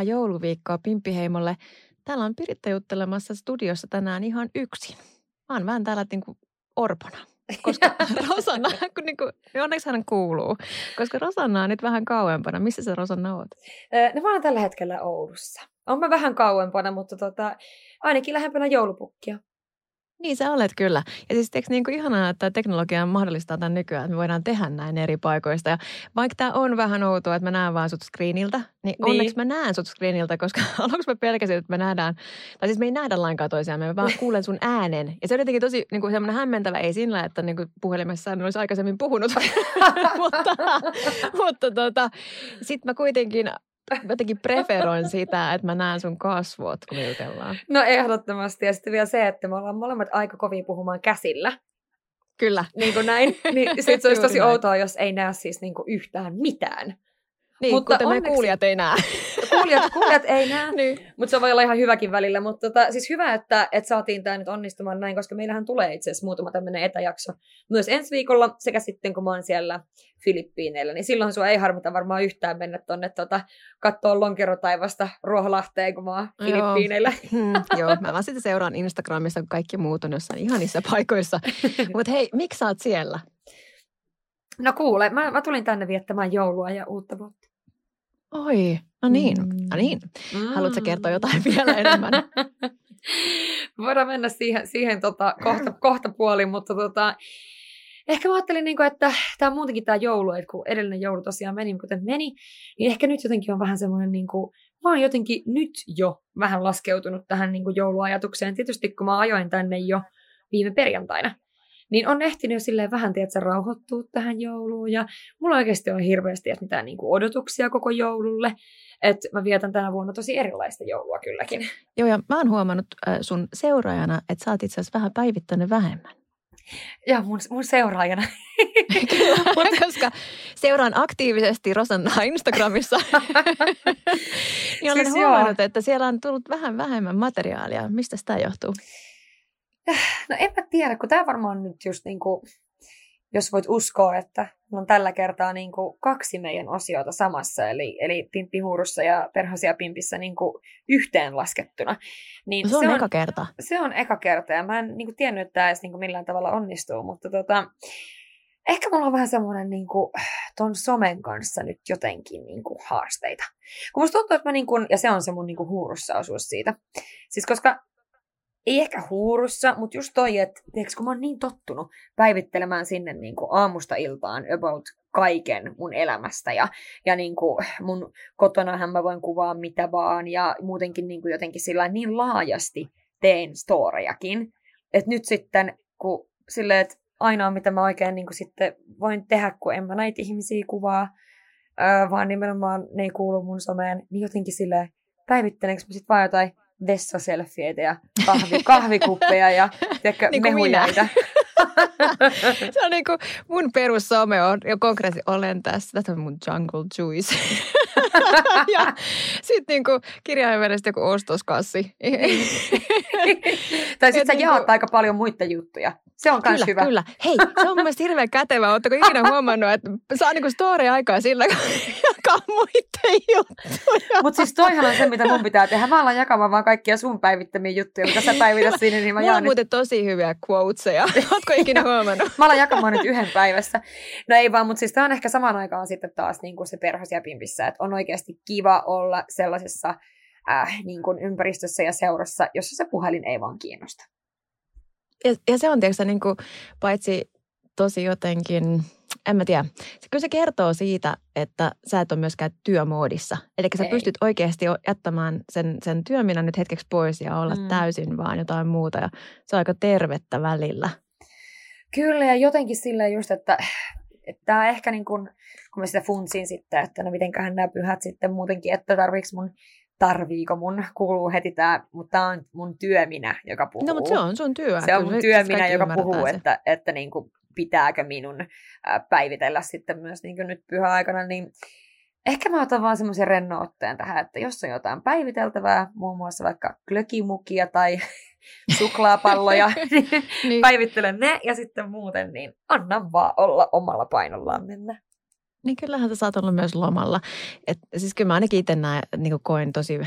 ihanaa jouluviikkoa Pimppiheimolle. Täällä on Piritta juttelemassa studiossa tänään ihan yksin. Mä oon vähän täällä niin kuin orpona. Koska Rosanna, kun niin kuin, onneksi hän kuuluu, koska Rosanna on nyt vähän kauempana. Missä sä Rosanna oot? No mä oon tällä hetkellä Oulussa. On mä vähän kauempana, mutta tota, ainakin lähempänä joulupukkia. Niin sä olet kyllä. Ja siis eikö niin kuin ihanaa, että teknologia mahdollistaa tämän nykyään, että me voidaan tehdä näin eri paikoista. Ja vaikka tämä on vähän outoa, että mä näen vaan sut screeniltä, niin, niin. onneksi mä näen sut screeniltä, koska aluksi mä pelkäsin, että me nähdään, tai siis me ei nähdä lainkaan toisiaan, me vaan kuulen sun äänen. Ja se on jotenkin tosi niin kuin semmoinen hämmentävä, ei sillä, että niin kuin puhelimessa en olisi aikaisemmin puhunut, mutta, mutta tota, sitten mä kuitenkin jotenkin preferoin sitä, että mä näen sun kasvot, kun jutellaan. No ehdottomasti. Ja sitten vielä se, että me ollaan molemmat aika kovin puhumaan käsillä. Kyllä. Niin kuin näin. Niin se olisi tosi näin. outoa, jos ei näe siis niin kuin yhtään mitään. Niin, mutta kuten onneksi... me kuulijat ei näe. Kuulijat, kuulijat ei näe, niin. mutta se voi olla ihan hyväkin välillä. Mutta tota, siis hyvä, että, että saatiin tämä nyt onnistumaan näin, koska meillähän tulee itse asiassa muutama tämmöinen etäjakso myös ensi viikolla, sekä sitten kun mä oon siellä Filippiineillä, niin silloin sua ei harmita varmaan yhtään mennä tuonne tota, katsoa lonkerotaivasta Ruoholahteen, kun mä oon Filippiineillä. Joo, mm, joo mä vaan sitten seuraan Instagramissa, kun kaikki muut on jossain ihanissa paikoissa. mutta hei, miksi sä oot siellä? No kuule, mä, mä tulin tänne viettämään joulua ja uutta vuotta. Oi, no niin, mm. no niin. Mm. Haluatko kertoa jotain vielä enemmän? Voidaan mennä siihen, siihen tota, kohta, kohta puoliin, mutta tota, ehkä mä ajattelin, niin kuin, että tämä on muutenkin tämä joulu, että kun edellinen joulu tosiaan meni, kuten meni, niin ehkä nyt jotenkin on vähän semmoinen, niin kuin, mä oon jotenkin nyt jo vähän laskeutunut tähän niin kuin jouluajatukseen. Tietysti kun mä ajoin tänne jo viime perjantaina, niin on ehtinyt jo silleen vähän, tiedätkö, rauhoittua tähän jouluun. Ja mulla oikeasti on hirveästi että mitään niin kuin odotuksia koko joululle. Että mä vietän tänä vuonna tosi erilaista joulua kylläkin. Joo, ja mä oon huomannut äh, sun seuraajana, että sä oot itse asiassa vähän päivittänyt vähemmän. Ja mun, mun seuraajana. Kyllä, koska seuraan aktiivisesti Rosanna Instagramissa. ja olen siis huomannut, joo. että siellä on tullut vähän vähemmän materiaalia. Mistä tämä johtuu? No en mä tiedä, kun tämä varmaan nyt just niin kuin, jos voit uskoa, että on tällä kertaa niin kuin kaksi meidän osiota samassa, eli, eli Pimppihuurussa ja Perhosia Pimpissä niin kuin yhteen laskettuna. Niin no se, on se on eka kerta. Se on eka kerta, ja mä en niin kuin tiennyt, että tämä edes niin kuin millään tavalla onnistuu, mutta tota, ehkä mulla on vähän semmoinen niin kuin, ton somen kanssa nyt jotenkin niin kuin, haasteita. Kun musta tuntuu, että mä niin kuin, ja se on se mun niin kuin, huurussa osuus siitä. Siis koska ei ehkä huurussa, mutta just toi, että tiiäks, kun mä oon niin tottunut päivittelemään sinne niin kuin aamusta iltaan about kaiken mun elämästä ja, ja niin kuin mun kotonahan mä voin kuvaa mitä vaan ja muutenkin niin kuin jotenkin sillä niin laajasti teen storejakin, että nyt sitten kun silleen, että ainoa mitä mä oikein niin kuin sitten voin tehdä, kun en mä näitä ihmisiä kuvaa, vaan nimenomaan ne ei kuulu mun someen, niin jotenkin silleen päivittelenkö mä sitten vaan jotain vessaselfieitä ja kahvi, kahvikuppeja ja tiedätkö, niin mehujaita. se on niin kuin mun perussome on jo konkreettisesti olen tässä. Tätä on mun jungle juice. ja sitten niin kuin kirjaimerestä joku ostoskassi. tai sitten sä niin jaat kuin... aika paljon muita juttuja. Se on kyllä, hyvä. Kyllä, Hei, se on mun mielestä hirveän kätevä. Oletteko ikinä huomannut, että saa niinku story-aikaa sillä, kun jakaa muiden juttuja. Mutta siis toihan on se, mitä mun pitää tehdä. Mä alan jakamaan vaan kaikkia sun päivittämiä juttuja, mitä sä päivität sinne, niin mä Mulla on muuten nyt... tosi hyviä quoteseja. Ootko ikinä huomannut? mä alan jakamaan nyt yhden päivässä. No ei vaan, mutta siis tää on ehkä samaan aikaan sitten taas niin kuin se perhosia pimpissä, että on oikeasti kiva olla sellaisessa äh, niin kuin ympäristössä ja seurassa, jossa se puhelin ei vaan kiinnosta. Ja, ja se on tietysti niin kuin, paitsi tosi jotenkin, en mä tiedä. Kyllä se kertoo siitä, että sä et ole myöskään työmoodissa. Eli sä Ei. pystyt oikeasti jättämään sen, sen työminä nyt hetkeksi pois ja olla mm. täysin vaan jotain muuta. Ja se on aika tervettä välillä. Kyllä ja jotenkin silleen just, että tämä ehkä niin kun, kun mä sitä funtsin sitten, että no mitenköhän nämä pyhät sitten muutenkin, että tarviiko mun tarviiko mun, kuuluu heti tämä, mutta tämä on mun työminä, joka puhuu. No, mutta se on sun työ. Se on mun työminä, joka puhuu, se. että, että niin kuin pitääkö minun päivitellä sitten myös niin kuin nyt pyhäaikana, niin ehkä mä otan vaan semmoisen rennootteen tähän, että jos on jotain päiviteltävää, muun muassa vaikka klökimukia tai suklaapalloja, niin, päivittelen ne ja sitten muuten, niin anna vaan olla omalla painollaan mennä. Niin kyllähän sä saat olla myös lomalla. Et, siis kyllä mä ainakin itse näin, niin koin tosi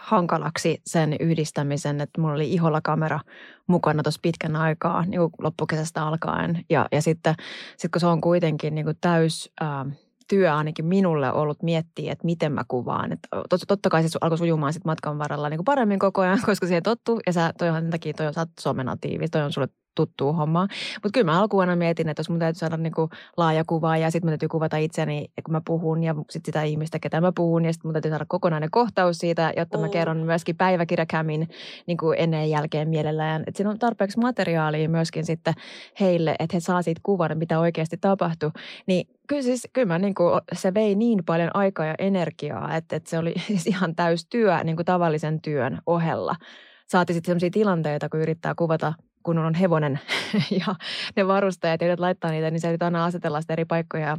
hankalaksi sen yhdistämisen, että mulla oli iholla kamera mukana tuossa pitkän aikaa niin loppukesästä alkaen. Ja, ja sitten sit kun se on kuitenkin niin täys... Ää, työ ainakin minulle ollut miettiä, että miten mä kuvaan. Että totta kai se alkoi sujumaan sit matkan varrella niin kuin paremmin koko ajan, koska siihen tottuu. Ja sä, toihan sen takia, toi on, sä oot somenatiivi, toi on sulle tuttuu hommaa. Mutta kyllä mä alkuun aina mietin, että jos mun täytyy saada niinku laaja kuva ja sitten mun täytyy kuvata itseäni, kun mä puhun ja sitten sitä ihmistä, ketä mä puhun. Ja sitten mun täytyy saada kokonainen kohtaus siitä, jotta mä mm. kerron myöskin päiväkirjakämin niin kuin ennen ja jälkeen mielellään. Että siinä on tarpeeksi materiaalia myöskin sitten heille, että he saa siitä kuvan, mitä oikeasti tapahtui. Niin kyllä siis, kyllä mä niin kuin, se vei niin paljon aikaa ja energiaa, että, että se oli siis ihan täys työ niin kuin tavallisen työn ohella. Saati sitten sellaisia tilanteita, kun yrittää kuvata kun on hevonen ja ne varustajat, jotka laittaa niitä, niin se yritetään aina asetella sitä eri paikkoja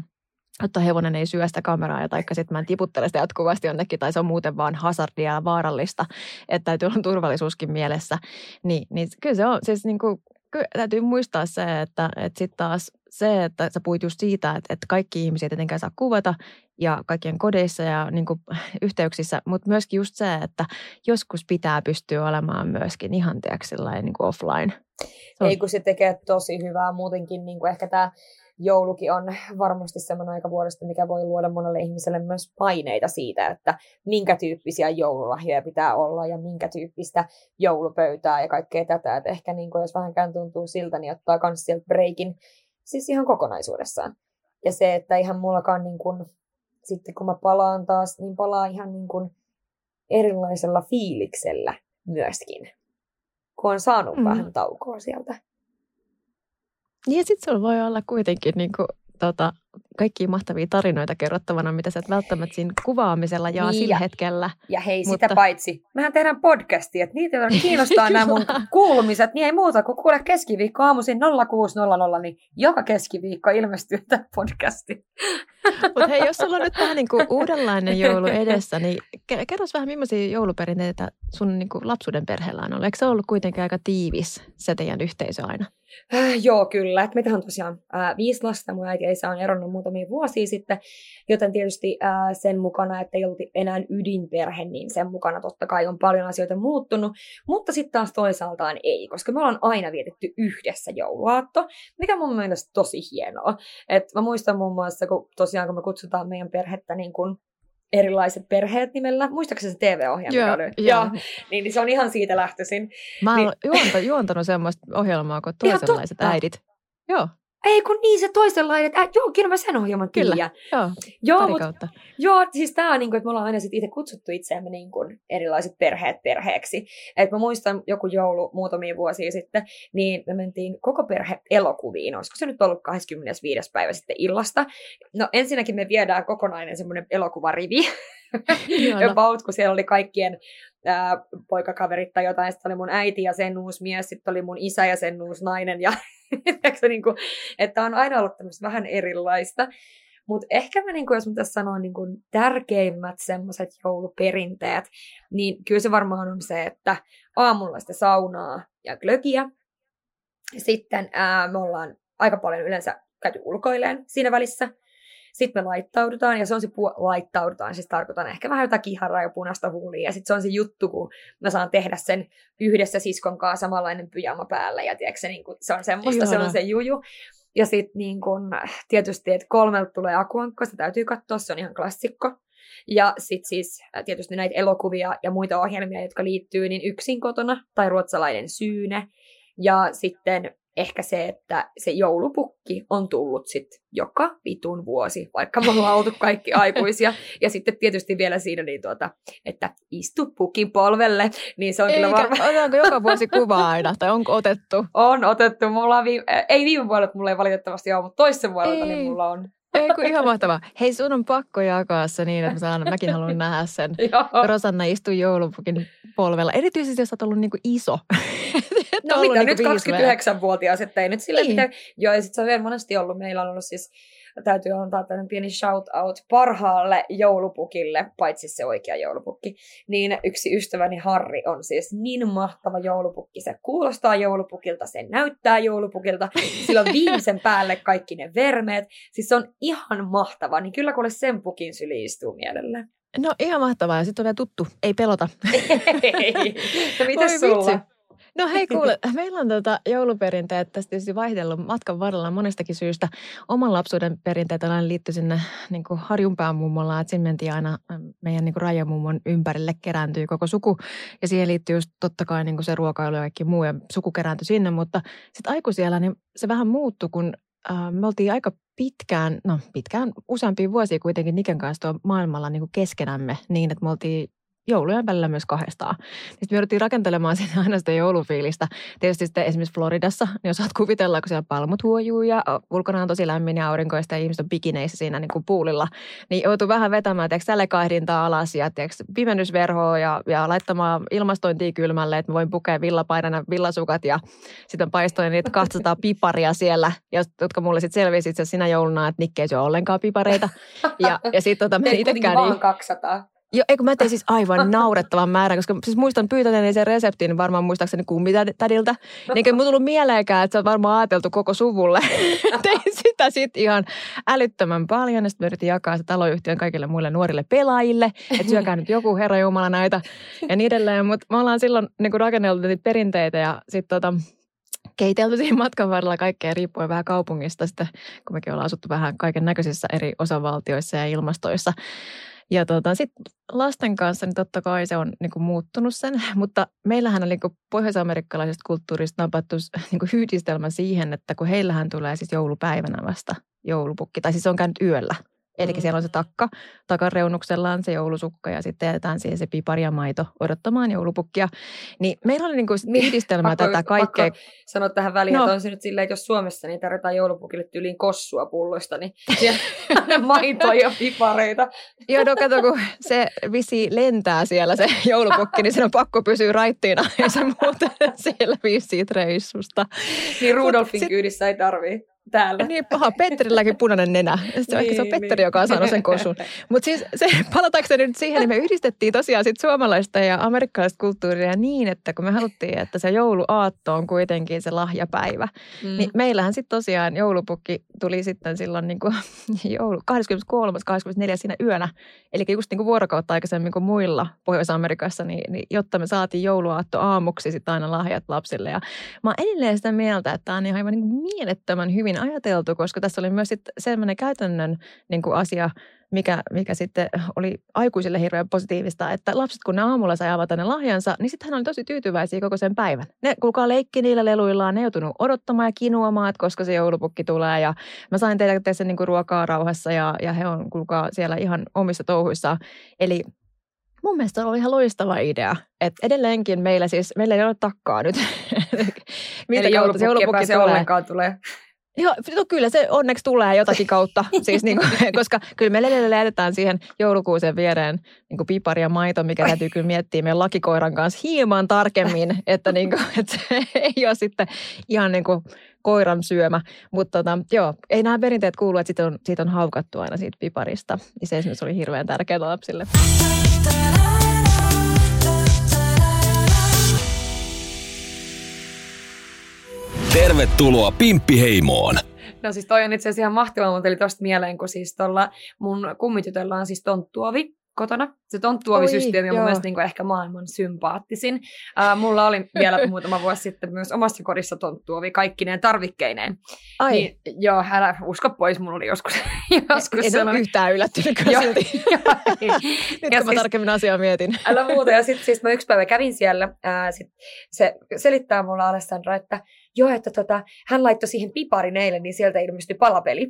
jotta hevonen ei syö sitä kameraa ja taikka sitten mä en tiputtele sitä jatkuvasti jonnekin tai se on muuten vaan hazardia ja vaarallista, että täytyy olla turvallisuuskin mielessä. Niin, niin kyllä se on, siis niin kuin, kyllä täytyy muistaa se, että, että sitten taas se, että sä puhuit just siitä, että, että kaikki ihmisiä tietenkään saa kuvata ja kaikkien kodeissa ja niin kuin, yhteyksissä, mutta myöskin just se, että joskus pitää pystyä olemaan myöskin ihan tiedätkö, niin offline – ei kun se tekee tosi hyvää muutenkin, niin kuin ehkä tämä joulukin on varmasti semmoinen aika vuodesta, mikä voi luoda monelle ihmiselle myös paineita siitä, että minkä tyyppisiä joululahjoja pitää olla ja minkä tyyppistä joulupöytää ja kaikkea tätä. Että ehkä niin kuin, jos vähänkään tuntuu siltä, niin ottaa myös sieltä breikin siis ihan kokonaisuudessaan. Ja se, että ihan mullakaan niin kuin, sitten kun mä palaan taas, niin palaa ihan niin kuin erilaisella fiiliksellä myöskin kun on saanut mm. vähän taukoa sieltä. Niin ja sitten sulla voi olla kuitenkin niin kuin, tota, kaikki mahtavia tarinoita kerrottavana, mitä sä et välttämättä siinä kuvaamisella jaa niin sillä ja, hetkellä. Ja hei, mutta... sitä paitsi, mehän tehdään podcastia, että niitä, joita kiinnostaa nämä mun kuulumiset, niin ei muuta kuin kuule keskiviikko aamuisin 0600, niin joka keskiviikko ilmestyy tämä podcasti. Mutta hei, jos sulla on nyt vähän niin kuin uudenlainen joulu edessä, niin kerro vähän, millaisia jouluperinteitä sun niin kuin lapsuuden perheellä on ollut? Eikö se ollut kuitenkin aika tiivis se teidän yhteisö aina? Äh, joo, kyllä. Et meitä on tosiaan äh, viisi lasta. Mun äiti ei saa on eronnut muutamia vuosia sitten, joten tietysti äh, sen mukana, että ei ollut enää ydinperhe, niin sen mukana totta kai on paljon asioita muuttunut. Mutta sitten taas toisaaltaan ei, koska me ollaan aina vietetty yhdessä jouluaatto, mikä mun mielestä tosi hienoa. Et mä muistan muun muassa, kun tosiaan kun me kutsutaan meidän perhettä niin kun erilaiset perheet nimellä. Muistaakseni se TV-ohjelma, joo, oli? Joo. Niin, niin se on ihan siitä lähtöisin. Mä oon niin... juonta, juontanut semmoista ohjelmaa kuin toisenlaiset äidit. Joo. Ei kun niin, se toisenlainen. Äh, joo, kyllä mä sen ohjelman Kyllä, tiedän. joo, joo, mut, joo, siis tää on niin kuin, että me ollaan aina sit itse kutsuttu itseämme niin kuin erilaiset perheet perheeksi. Et mä muistan joku joulu muutamia vuosia sitten, niin me mentiin koko perhe elokuviin. Olisiko se nyt ollut 25. päivä sitten illasta? No ensinnäkin me viedään kokonainen semmoinen elokuvarivi. About, kun siellä oli kaikkien ää, poikakaverit tai jotain. Sitten oli mun äiti ja sen uusi mies, sitten oli mun isä ja sen uusi nainen. Ja niin kuin, että on aina ollut tämmöistä vähän erilaista. Mutta ehkä mä, niin kuin, jos mä tässä sanon niin kuin, tärkeimmät semmoiset jouluperinteet, niin kyllä se varmaan on se, että aamulla sitä saunaa ja glögiä. Sitten ää, me ollaan aika paljon yleensä käyty ulkoilleen siinä välissä. Sitten me laittaudutaan, ja se on se pu- laittaudutaan, siis tarkoitan ehkä vähän jotain kiharaa ja punaista huulia, ja sitten se on se juttu, kun mä saan tehdä sen yhdessä siskon kanssa samanlainen pyjama päällä, ja tiedätkö, se, niin kun, se on semmoista, Ihana. se on se juju. Ja sitten niin kun, tietysti, että kolmelta tulee akuankka, sitä täytyy katsoa, se on ihan klassikko. Ja sitten siis tietysti näitä elokuvia ja muita ohjelmia, jotka liittyy, niin yksin kotona tai ruotsalainen syyne. Ja sitten ehkä se, että se joulupukki on tullut sitten joka vitun vuosi, vaikka me ollaan oltu kaikki aikuisia. Ja sitten tietysti vielä siinä, niin tuota, että istu pukin polvelle, niin se on Eikä, kyllä varmaan... Otetaanko joka vuosi kuvaa aina, tai onko otettu? On otettu. Mulla on viime... Ei viime vuonna, mulla ei valitettavasti ole, mutta toisen vuodelta niin mulla on. Ei kun ihan mahtavaa. Hei, sun on pakko jakaa se niin, että mä saan, mäkin haluan nähdä sen. Rosanna istuu joulupukin polvella. Erityisesti, jos olet ollut niin kuin iso. no mitä, niin nyt 29-vuotias, että ei nyt sille niin. mitään. Joo, ja sitten se on vielä monesti ollut, meillä on ollut siis täytyy antaa tämmöinen pieni shout out parhaalle joulupukille, paitsi se oikea joulupukki. Niin yksi ystäväni Harri on siis niin mahtava joulupukki. Se kuulostaa joulupukilta, se näyttää joulupukilta. Sillä on viimeisen päälle kaikki ne vermeet. Siis se on ihan mahtava. Niin kyllä kuule sen pukin syli istuu mielelle. No ihan mahtavaa. Ja sitten on vielä tuttu. Ei pelota. Ei. No mitäs sulla? Vitsi. No hei kuule, meillä on tota jouluperinteet tästä tietysti vaihdellut matkan varrella monestakin syystä. Oman lapsuuden perinteet aina liittyy sinne niin kuin harjunpään mummolla, että sinne mentiin aina meidän niin kuin rajamummon ympärille kerääntyy koko suku. Ja siihen liittyy just totta kai niin kuin se ruokailu ja kaikki muu ja suku kerääntyi sinne, mutta sitten aikuisiellä niin se vähän muuttui, kun äh, me oltiin aika pitkään, no pitkään, useampia vuosia kuitenkin Niken kanssa maailmalla niin kuin keskenämme niin, että me oltiin joulujen välillä myös kahdestaan. Sitten me jouduttiin rakentelemaan sinne aina sitä joulufiilistä. Tietysti sitten esimerkiksi Floridassa, niin osaat kuvitella, kun siellä palmut huojuu ja ulkona on tosi lämmin ja aurinkoista ja ihmiset on pikineissä siinä niin kuin puulilla. Niin joutuu vähän vetämään tiedätkö, sälekaihdintaa alas ja tiedätkö, pimennysverhoa ja, ja laittamaan ilmastointia kylmälle, että mä voin pukea villapaidana villasukat ja sitten paistoin niitä 200 piparia siellä, jotka mulle sitten selvisi itse sinä jouluna, että Nikke ei syö ollenkaan pipareita. Ja, ja sitten tota, itsekään... Niin, 200. Joo, eikö mä tein siis aivan naurettavan määrän, koska siis muistan pyytäneeni sen reseptin varmaan muistaakseni kummitädiltä. Niin ei tullut mieleenkään, että se on varmaan ajateltu koko suvulle. tein sitä sitten ihan älyttömän paljon. Ja sitten yritin jakaa se taloyhtiön kaikille muille nuorille pelaajille. Että syökää nyt joku herra Jumala näitä ja niin edelleen. Mutta me ollaan silloin niin rakenneltu niitä perinteitä ja sitten tota, keitelty siinä matkan varrella kaikkea riippuen vähän kaupungista sitten, kun mekin ollaan asuttu vähän kaiken näköisissä eri osavaltioissa ja ilmastoissa. Ja tota, sitten lasten kanssa, niin totta kai se on niin kuin muuttunut sen, mutta meillähän on niin kuin pohjois-amerikkalaisesta kulttuurista napattu niin kuin yhdistelmä siihen, että kun heillähän tulee siis joulupäivänä vasta joulupukki, tai siis se on käynyt yöllä – Eli mm. siellä on se takka, takareunuksella on se joulusukka ja sitten jätetään siihen se pipari ja maito odottamaan joulupukkia. Niin meillä oli niinku yhdistelmä pakko, tätä kaikkea. Pakko sanoa tähän väliin, no. että on se nyt silleen, että jos Suomessa niin tarjotaan joulupukille tyyliin kossua pulloista, niin maitoa ja pipareita. Joo, no kato, kun se visi lentää siellä se joulupukki, niin sen on pakko pysyä raittiina ja se muuten siellä viisi reissusta. Niin Rudolfin Mut kyydissä ei tarvii täällä. Niin paha, Petterilläkin punainen nenä. Se, niin, ehkä se on niin, Petteri, niin. joka on saanut sen kosun. Mutta siis se, palatakseni nyt siihen, niin me yhdistettiin tosiaan sit suomalaista ja amerikkalaista kulttuuria niin, että kun me haluttiin, että se jouluaatto on kuitenkin se lahjapäivä. Mm. Niin meillähän sitten tosiaan joulupukki tuli sitten silloin niin kuin joulu, 23. 24. siinä yönä. Eli just niin kuin vuorokautta aikaisemmin kuin muilla Pohjois-Amerikassa, niin, niin jotta me saatiin jouluaatto aamuksi sitten aina lahjat lapsille. Ja mä oon edelleen sitä mieltä, että tämä on ihan niin kuin mielettömän hyvin ajateltu, koska tässä oli myös sellainen käytännön niin kuin asia, mikä, mikä sitten oli aikuisille hirveän positiivista, että lapset kun ne aamulla sai avata ne lahjansa, niin sitten hän oli tosi tyytyväisiä koko sen päivän. Ne kuulkaa leikki niillä leluillaan, ne joutunut odottamaan ja kinuamaan, että koska se joulupukki tulee ja mä sain tehdä sen niin kuin ruokaa rauhassa ja, ja he on kuulkaa siellä ihan omissa touhuissaan. Eli Mun mielestä oli ihan loistava idea. että edelleenkin meillä siis, meillä ei ole takkaa nyt. Mitä Eli joulupukki, joulupukki tulee. ollenkaan tulee. Joo, no kyllä se onneksi tulee jotakin kautta, siis niin kuin, koska kyllä me lähetetään siihen joulukuusen viereen niin kuin pipari ja maito, mikä täytyy kyllä miettiä meidän lakikoiran kanssa hieman tarkemmin, että, niin kuin, että se ei ole sitten ihan niin kuin koiran syömä. Mutta tota, joo, ei nämä perinteet kuulu, että siitä on, siitä on haukattu aina siitä piparista. Ja se esimerkiksi oli hirveän tärkeää lapsille. Tervetuloa Pimppiheimoon! No siis toi on itse asiassa ihan mahtavaa, mutta eli tosta mieleen, kun siis tuolla mun kummitytöllä on siis tonttuovi kotona. Se tonttuovisysteemi on mun mielestä niin kuin ehkä maailman sympaattisin. Uh, mulla oli vielä muutama vuosi sitten myös omassa kodissa tonttuovi kaikkineen tarvikkeineen. Ai. Niin, joo, älä usko pois, mulla oli joskus. joskus en sellainen... ole yhtään yllättynyt kyllä silti. Nyt kun mä siis, tarkemmin asiaa mietin. Älä muuta. Ja sitten siis mä yksi päivä kävin siellä. Ää, sit se selittää mulla Alessandra, että joo, että tota, hän laittoi siihen piparin eilen, niin sieltä ilmestyi palapeli.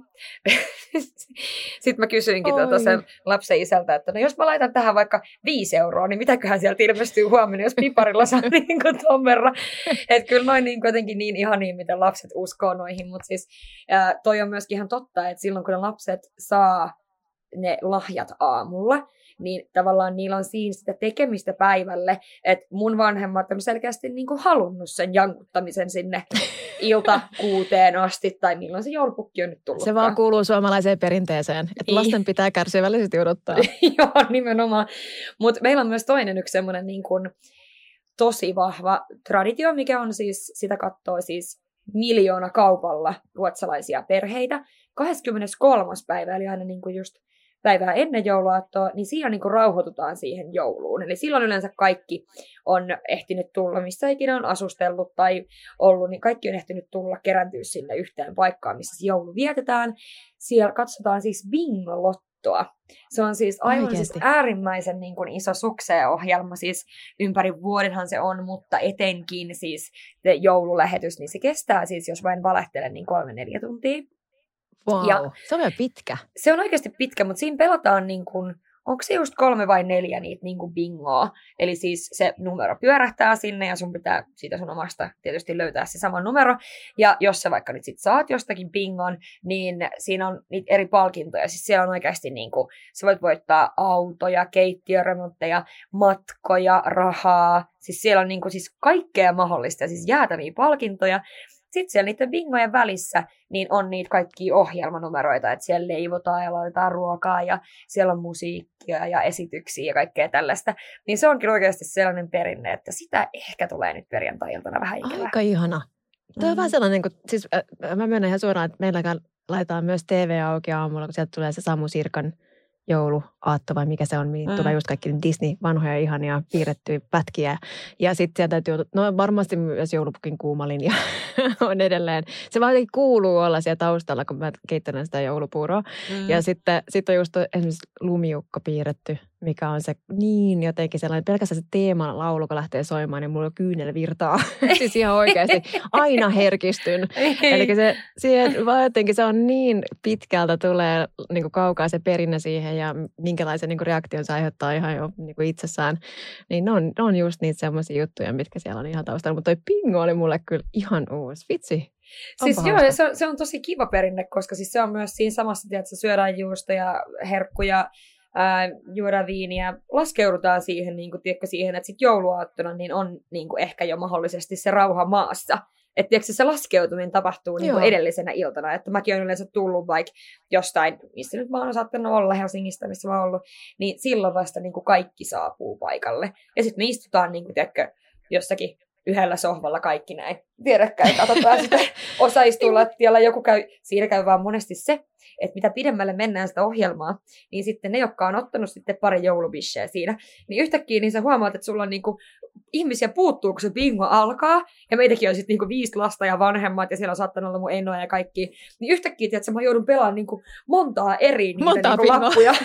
Sitten mä kysyinkin tuota sen lapsen isältä, että no jos mä laitan tähän vaikka viisi euroa, niin mitäköhän sieltä ilmestyy huomenna, jos piparilla saa niin kuin ton verran. Että kyllä noin niin jotenkin niin ihania, miten lapset uskoo noihin, mutta siis ää, toi on myöskin ihan totta, että silloin kun ne lapset saa ne lahjat aamulla, niin tavallaan niillä on siinä sitä tekemistä päivälle, että mun vanhemmat on selkeästi niin kuin halunnut sen jankuttamisen sinne ilta kuuteen asti, tai milloin se joulupukki on nyt tullut. Se vaan kuuluu suomalaiseen perinteeseen, että niin. lasten pitää kärsivällisesti odottaa. Joo, nimenomaan. Mutta meillä on myös toinen yksi semmoinen niin kuin, tosi vahva traditio, mikä on siis, sitä katsoo siis miljoona kaupalla ruotsalaisia perheitä. 23. päivä, eli aina niin kuin just päivää ennen jouluaattoa, niin siinä niin kuin rauhoitutaan siihen jouluun. Eli silloin yleensä kaikki on ehtinyt tulla, missä ikinä on asustellut tai ollut, niin kaikki on ehtinyt tulla kerääntyä sinne yhteen paikkaan, missä joulu vietetään. Siellä katsotaan siis bingolottoa. Se on siis aivan siis äärimmäisen niin kuin iso sukseohjelma, siis ympäri vuodenhan se on, mutta etenkin siis joululähetys, niin se kestää siis, jos vain valehtelen, niin kolme neljä tuntia. Wow, ja se on pitkä. Se on oikeasti pitkä, mutta siinä pelataan niin kuin, onko se just kolme vai neljä niitä niin kuin bingoa. Eli siis se numero pyörähtää sinne ja sun pitää siitä sun omasta tietysti löytää se sama numero. Ja jos sä vaikka nyt sit saat jostakin bingon, niin siinä on niitä eri palkintoja. Siis siellä on oikeasti niin kuin, sä voit voittaa autoja, keittiöremontteja, matkoja, rahaa. Siis siellä on niin kuin, siis kaikkea mahdollista, siis jäätäviä palkintoja. Sitten siellä niiden bingojen välissä niin on niitä kaikki ohjelmanumeroita, että siellä leivotaan ja laitetaan ruokaa ja siellä on musiikkia ja esityksiä ja kaikkea tällaista. Niin se onkin oikeasti sellainen perinne, että sitä ehkä tulee nyt perjantai-iltana vähän ikävä. Aika ihana. Tuo on mm. vähän sellainen, kun, siis äh, mä myönnän ihan suoraan, että meilläkään laitetaan myös TV auki aamulla, kun sieltä tulee se Samu Sirkan – jouluaatto vai mikä se on, mihin mm. tulee just kaikki Disney vanhoja ihania piirrettyjä pätkiä. Ja sitten sieltä täytyy, no varmasti myös joulupukin kuumalinja on edelleen. Se vaan kuuluu olla siellä taustalla, kun mä keittelen sitä joulupuuroa. Mm. Ja sitten sit on just esimerkiksi lumiukko piirretty mikä on se niin jotenkin sellainen, pelkästään se teeman laulu, kun lähtee soimaan, niin mulla on kyynel virtaa. siis ihan oikeasti aina herkistyn. Eli se, siihen, vaan jotenkin se on niin pitkältä tulee niin kuin kaukaa se perinne siihen ja minkälaisen niin kuin reaktion se aiheuttaa ihan jo niin kuin itsessään. Niin ne on, ne on just niitä semmoisia juttuja, mitkä siellä on ihan taustalla. Mutta toi pingo oli mulle kyllä ihan uusi. Vitsi, Siis joo, se on, se on tosi kiva perinne, koska siis se on myös siinä samassa, että syödään juusta ja herkkuja ää, juoda viiniä, laskeudutaan siihen, niin kuin, tiedätkö, siihen että sitten jouluaattona niin on niin kuin, ehkä jo mahdollisesti se rauha maassa. Että tiedätkö, se laskeutuminen tapahtuu niin kuin edellisenä iltana. Että mäkin olen yleensä tullut vaikka jostain, missä nyt mä oon saattanut olla Helsingistä, missä mä oon ollut, niin silloin vasta niin kuin kaikki saapuu paikalle. Ja sitten me istutaan, niin kuin, tiedätkö, jossakin yhdellä sohvalla kaikki näin vierekkäin katsotaan sitä. Osa istuu lattialla, joku käy, siinä käy vaan monesti se, että mitä pidemmälle mennään sitä ohjelmaa, niin sitten ne, jotka on ottanut sitten pari joulubisseä siinä, niin yhtäkkiä niin sä huomaat, että sulla on niinku ihmisiä puuttuu, kun se bingo alkaa, ja meitäkin on sitten niinku viisi lasta ja vanhemmat, ja siellä on saattanut olla mun enoja ja kaikki, niin yhtäkkiä, että mä joudun pelaamaan niinku montaa eri niitä montaa niinku lappuja.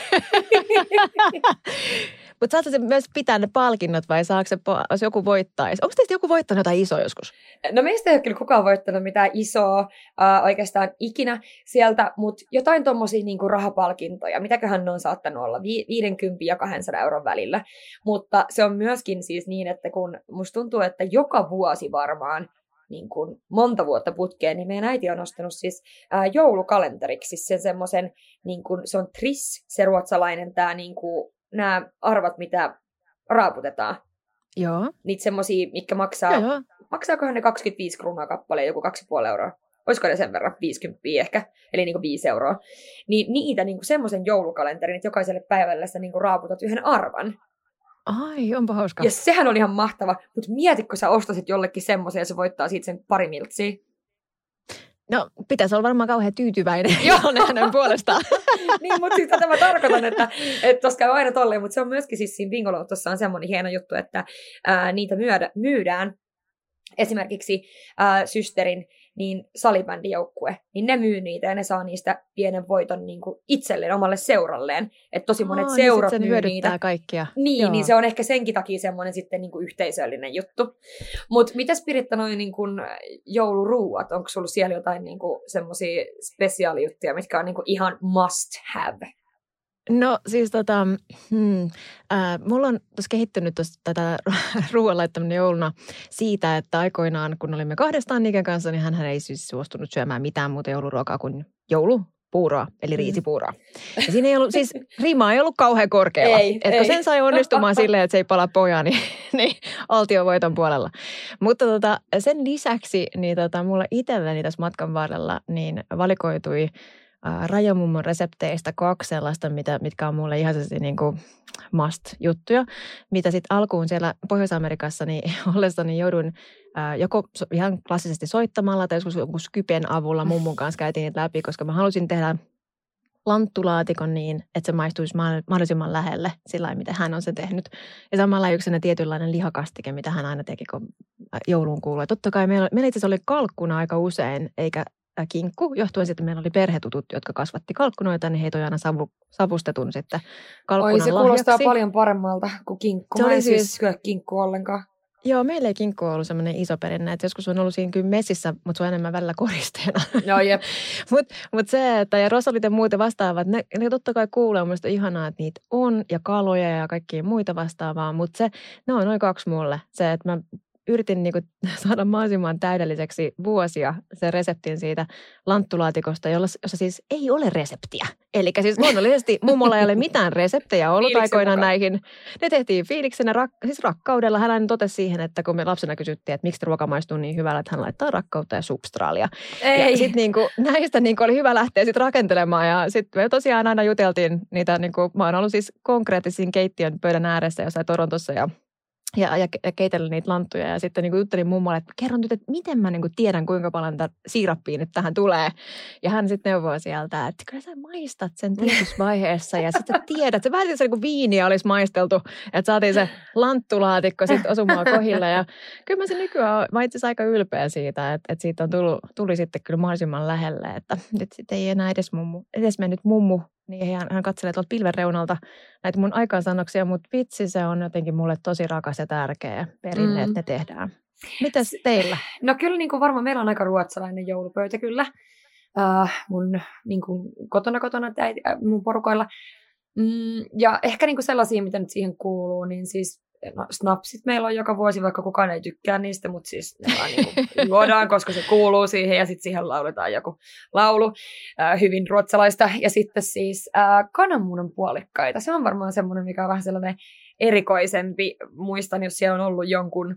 Mutta saatko se myös pitää ne palkinnot vai saako se, jos joku voittaisi? Onko teistä joku voittanut jotain isoa joskus? No meistä ei ole kyllä kukaan voittanut mitään isoa äh, oikeastaan ikinä sieltä, mutta jotain tuommoisia niinku rahapalkintoja, mitäköhän ne on saattanut olla, vi- 50 ja 200 euron välillä. Mutta se on myöskin siis niin, että kun musta tuntuu, että joka vuosi varmaan niin kuin monta vuotta putkeen, niin meidän äiti on nostanut siis ää, joulukalenteriksi sen semmoisen, niin kuin, se on Triss, se ruotsalainen tämä niin kuin, nämä arvat, mitä raaputetaan. Joo. Niitä semmosia, mitkä maksaa, joo, joo. maksaakohan ne 25 kruunaa kappaleen, joku 2,5 euroa. Olisiko ne sen verran? 50 ehkä, eli niin kuin 5 euroa. Niin niitä niin kuin semmoisen joulukalenterin, että jokaiselle päivälle sä niin kuin raaputat yhden arvan. Ai, onpa hauska. Ja sehän on ihan mahtava, mutta mietitkö sä ostasit jollekin semmoisen ja se voittaa siitä sen pari miltsiä? No, pitäisi olla varmaan kauhean tyytyväinen Joo. hänen puolestaan. niin, mutta siis tätä mä tarkoitan, että, tuossa käy aina tolleen, mutta se on myöskin siis siinä bingolotossa on semmoinen hieno juttu, että ää, niitä myydä, myydään esimerkiksi ää, systerin niin salibändijoukkue, niin ne myy niitä ja ne saa niistä pienen voiton niin kuin itselleen, omalle seuralleen. Että tosi monet Aa, niin seurat niin myy niitä. kaikkia. Niin, Joo. niin se on ehkä senkin takia semmoinen sitten niin kuin yhteisöllinen juttu. Mutta mitä Spiritta noin niin kuin jouluruuat? Onko sulla siellä jotain niin semmoisia spesiaalijuttuja, mitkä on niin kuin ihan must have? No siis tota, hmm, äh, mulla on tuossa kehittynyt tossa, tätä ruoan laittaminen jouluna siitä, että aikoinaan kun olimme kahdestaan Niken kanssa, niin hän ei siis suostunut syömään mitään muuta jouluruokaa kuin joulu puuroa, eli mm. riisipuuroa. Ja siinä ei ollut, siis rima ei ollut kauhean korkealla. Ei, että ei. sen sai onnistumaan silleen, että se ei pala pojaan, niin, niin altio voiton puolella. Mutta tota, sen lisäksi, niin tota, mulla itselleni tässä matkan varrella, niin valikoitui Rajamummon resepteistä kaksi sellaista, mitä, mitkä on mulle ihan niin kuin must-juttuja, mitä sitten alkuun siellä Pohjois-Amerikassa niin ollessani joudun ää, joko ihan klassisesti soittamalla tai joskus jonkun Skypen avulla mummun kanssa käytiin niitä läpi, koska mä halusin tehdä lanttulaatikon niin, että se maistuisi mahdollisimman lähelle sillä miten hän on se tehnyt. Ja samalla yksi tietynlainen lihakastike, mitä hän aina teki, kun jouluun kuului. Totta kai meillä, meillä itse asiassa oli kalkkuna aika usein, eikä kinkku, johtuen siitä, että meillä oli perhetutut, jotka kasvatti kalkkunoita, niin heitä oli savu, savustetun sitten kalkkunan Oi, se kuulostaa lahjaksi. paljon paremmalta kuin kinkku. Se Mä oli siis, siis syö kinkku ollenkaan. Joo, meillä ei kinkku ollut semmoinen iso perinne, että joskus on ollut siinä kyllä messissä, mutta se on enemmän välillä koristeena. Joo, jep. mutta mut se, että ja rosalit ja muuten vastaavat, ne, ne totta kai kuulee, mun ihanaa, että niitä on ja kaloja ja kaikkia muita vastaavaa, mutta se, ne on noin kaksi mulle. Se, että mä yritin niin kuin saada mahdollisimman täydelliseksi vuosia sen reseptin siitä lanttulaatikosta, jolla, jossa siis ei ole reseptiä. Eli siis luonnollisesti mummolla ei ole mitään reseptejä ollut aikoina näihin. Ne tehtiin fiiliksenä, rak, siis rakkaudella. Hän aina totesi siihen, että kun me lapsena kysyttiin, että miksi ruoka maistuu niin hyvällä, että hän laittaa rakkautta ja substraalia. Ei. Ja sitten niin kuin, näistä niin kuin oli hyvä lähteä sitten rakentelemaan. Ja sitten me tosiaan aina juteltiin niitä, niin kuin, mä oon ollut siis konkreettisiin keittiön pöydän ääressä jossain Torontossa ja ja, ja, ja keitellä niitä lanttuja. Ja sitten niin juttelin mummolle, että kerron nyt, että miten mä niin kuin tiedän, kuinka paljon tätä siirappia nyt tähän tulee. Ja hän sitten neuvoo sieltä, että kyllä sä maistat sen tietysvaiheessa ja sitten tiedät, se vähän niin kuin viiniä olisi maisteltu, että saatiin se lanttulaatikko sitten osumaan kohille. Ja kyllä mä se nykyään, mä itse aika ylpeä siitä, että, että siitä on tullut, tuli sitten kyllä mahdollisimman lähelle, että nyt sitten ei enää edes, mummu, edes mennyt mummu niin hän, hän katselee tuolta pilven reunalta näitä mun aikaansanoksia, mutta vitsi se on jotenkin mulle tosi rakas ja tärkeä perinne, mm. että ne tehdään. Mitäs teillä? No kyllä niin kuin varmaan meillä on aika ruotsalainen joulupöytä kyllä. Uh, mun niin kuin kotona kotona tai äh, mun porukoilla. Mm, ja ehkä niin kuin sellaisia, mitä nyt siihen kuuluu, niin siis no, snapsit meillä on joka vuosi, vaikka kukaan ei tykkää niistä, mutta siis ne vaan niin juodaan, koska se kuuluu siihen ja sitten siihen lauletaan joku laulu äh, hyvin ruotsalaista. Ja sitten siis äh, kananmunan puolikkaita. Se on varmaan semmoinen, mikä on vähän sellainen erikoisempi. Muistan, jos siellä on ollut jonkun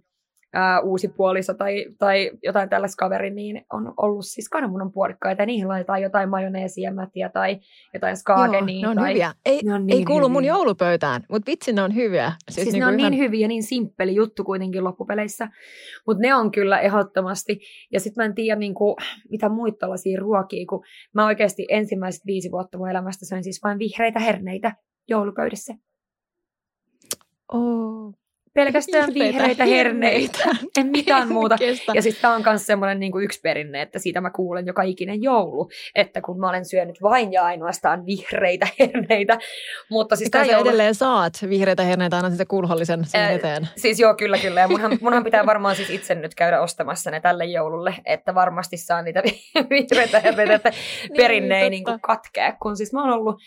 ää, uusi puoliso tai, tai jotain tällaista kaveri, niin on ollut siis kananmunan puolikkaita ja niihin laitetaan jotain majoneesia, mätiä tai jotain skagenia. Joo, ne on tai... hyviä. Ei, ne on niin ei kuulu hyviä. mun joulupöytään, mutta vitsi ne on hyviä. Siis, siis niin ne on ihan... niin hyviä ja niin simppeli juttu kuitenkin loppupeleissä. Mutta ne on kyllä ehdottomasti. Ja sitten mä en tiedä niin kuin, mitä muita tällaisia ruokia, kun mä oikeasti ensimmäiset viisi vuotta mun elämästä söin siis vain vihreitä herneitä joulupöydässä. Oh, pelkästään vihreitä herneitä. En mitään muuta. Ja sitten tämä on myös semmoinen niin yksi perinne, että siitä mä kuulen joka ikinen joulu, että kun mä olen syönyt vain ja ainoastaan vihreitä herneitä. Mutta siis Kai joulu... edelleen saat vihreitä herneitä aina sitten kulhollisen siihen eteen. siis joo, kyllä, kyllä. Ja munhan, munhan pitää varmaan siis itse nyt käydä ostamassa ne tälle joululle, että varmasti saa niitä vihreitä herneitä, että niin, perinne ei niin katkea. Kun siis mä oon ollut